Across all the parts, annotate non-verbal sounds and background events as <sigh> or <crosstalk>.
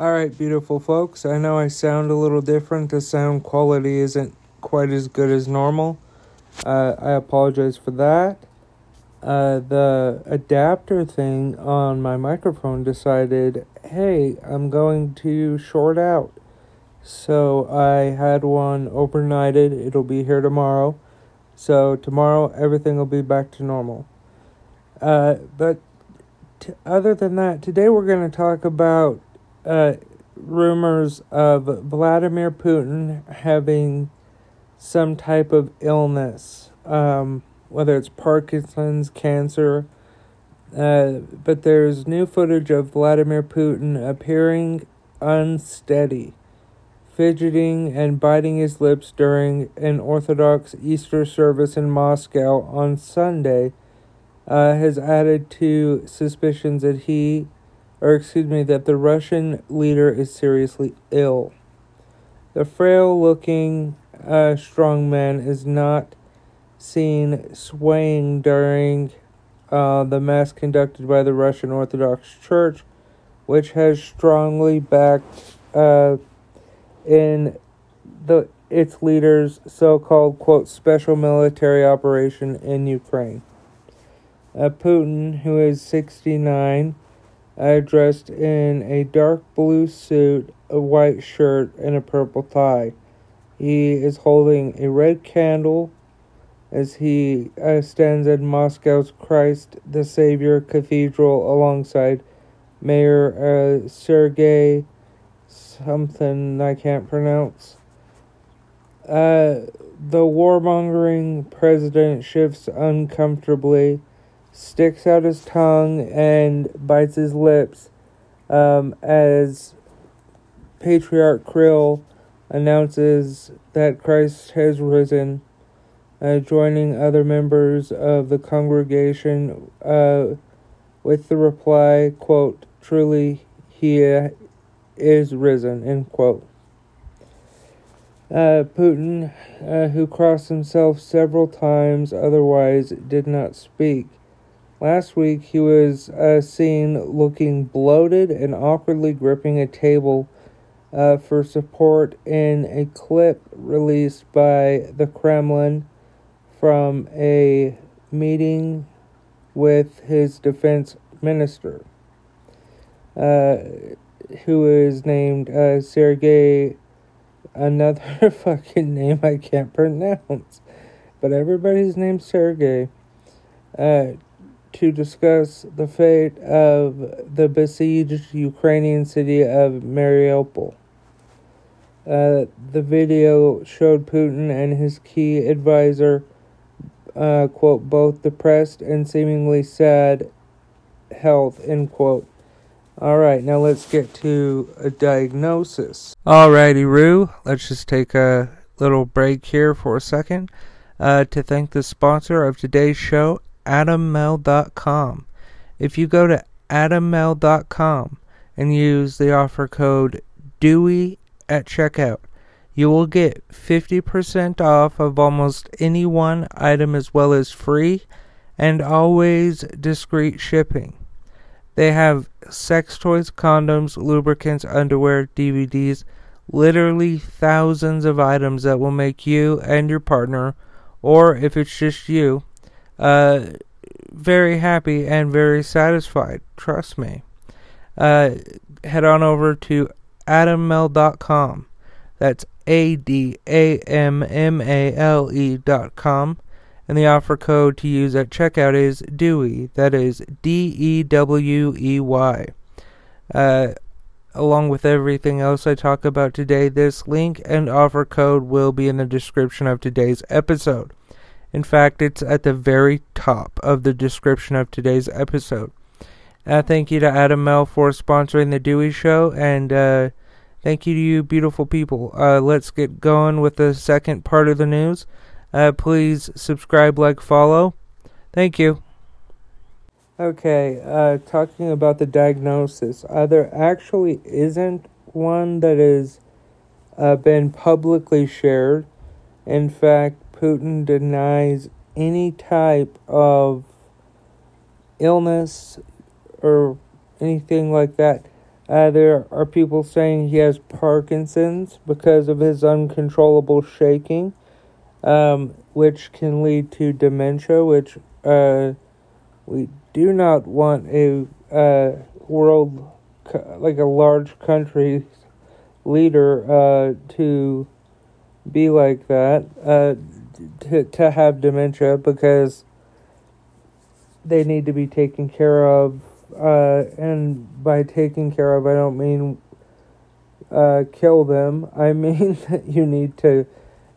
Alright, beautiful folks, I know I sound a little different. The sound quality isn't quite as good as normal. Uh, I apologize for that. Uh, the adapter thing on my microphone decided, hey, I'm going to short out. So I had one overnighted. It'll be here tomorrow. So tomorrow everything will be back to normal. Uh, but t- other than that, today we're going to talk about uh, rumors of Vladimir Putin having some type of illness, um, whether it's Parkinson's, cancer. Uh, but there's new footage of Vladimir Putin appearing unsteady, fidgeting and biting his lips during an Orthodox Easter service in Moscow on Sunday. Uh, has added to suspicions that he or excuse me, that the Russian leader is seriously ill. The frail looking uh, strong man is not seen swaying during uh, the mass conducted by the Russian Orthodox Church, which has strongly backed uh, in the its leader's so-called quote special military operation in Ukraine. Uh, Putin, who is 69, uh, dressed in a dark blue suit, a white shirt, and a purple tie. He is holding a red candle as he uh, stands at Moscow's Christ the Savior Cathedral alongside Mayor uh, Sergei something I can't pronounce. Uh, the warmongering president shifts uncomfortably sticks out his tongue and bites his lips um, as Patriarch Kirill announces that Christ has risen, uh, joining other members of the congregation uh, with the reply, quote, truly he is risen, end quote. Uh, Putin, uh, who crossed himself several times, otherwise did not speak. Last week, he was uh, seen looking bloated and awkwardly gripping a table uh, for support in a clip released by the Kremlin from a meeting with his defense minister, uh, who is named uh, Sergei, another <laughs> fucking name I can't pronounce, but everybody's named Sergei, uh, to discuss the fate of the besieged Ukrainian city of Mariupol. Uh, the video showed Putin and his key advisor, uh, quote, both depressed and seemingly sad health, end quote. Alright, now let's get to a diagnosis. Alrighty, Roo, let's just take a little break here for a second uh, to thank the sponsor of today's show, AdamMale.com. If you go to AdamMale.com and use the offer code DEWEY at checkout, you will get 50% off of almost any one item as well as free and always discreet shipping. They have sex toys, condoms, lubricants, underwear, DVDs, literally thousands of items that will make you and your partner, or if it's just you, uh, very happy and very satisfied. Trust me. Uh, head on over to adammale.com. That's A D A M M A L E.com. And the offer code to use at checkout is DEWEY. That is D E W E Y. Uh, along with everything else I talk about today, this link and offer code will be in the description of today's episode. In fact, it's at the very top of the description of today's episode. Uh, thank you to Adam Male for sponsoring the Dewey Show, and uh, thank you to you, beautiful people. Uh, let's get going with the second part of the news. Uh, please subscribe, like, follow. Thank you. Okay, uh, talking about the diagnosis, uh, there actually isn't one that has been publicly shared. In fact, Putin denies any type of illness or anything like that. Uh, there are people saying he has Parkinson's because of his uncontrollable shaking, um, which can lead to dementia, which uh, we do not want a uh, world, like a large country leader, uh, to be like that. Uh, to, to have dementia because they need to be taken care of. Uh, and by taking care of, I don't mean uh, kill them. I <laughs> mean that you need to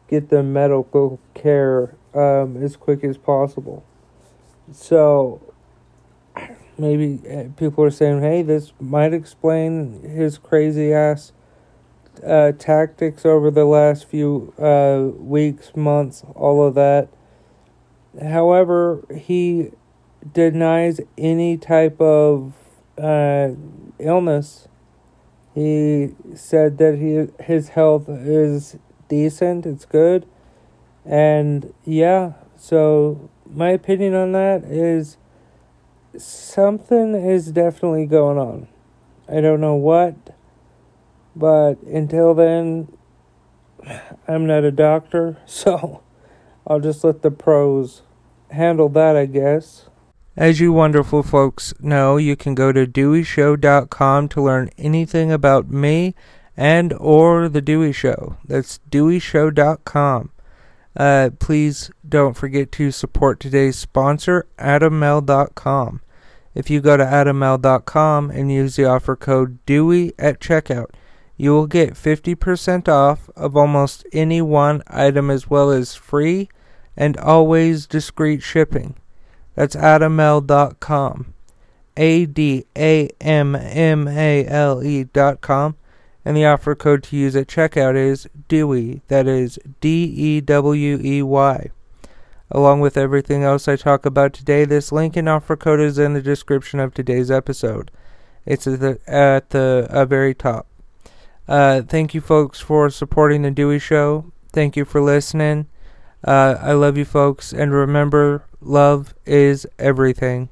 get them medical care um, as quick as possible. So maybe uh, people are saying, hey, this might explain his crazy ass uh, tactics over the last few uh, weeks, months, all of that. However, he denies any type of uh, illness. He said that he his health is decent, it's good, and yeah. So my opinion on that is something is definitely going on. I don't know what but until then, I'm not a doctor, <laughs> so I'll just let the pros handle that, I guess. As you wonderful folks know, you can go to deweyshow.com to learn anything about me and or the Dewey Show. That's deweyshow.com. Uh, please don't forget to support today's sponsor, adammale.com. If you go to adammale.com and use the offer code DEWEY at checkout, you will get 50% off of almost any one item as well as free and always discreet shipping. That's adammale.com. A D A M M A L E.com. And the offer code to use at checkout is DEWEY. That is D E W E Y. Along with everything else I talk about today, this link and offer code is in the description of today's episode. It's at the, at the uh, very top. Uh, thank you, folks, for supporting the Dewey Show. Thank you for listening. Uh, I love you, folks, and remember, love is everything.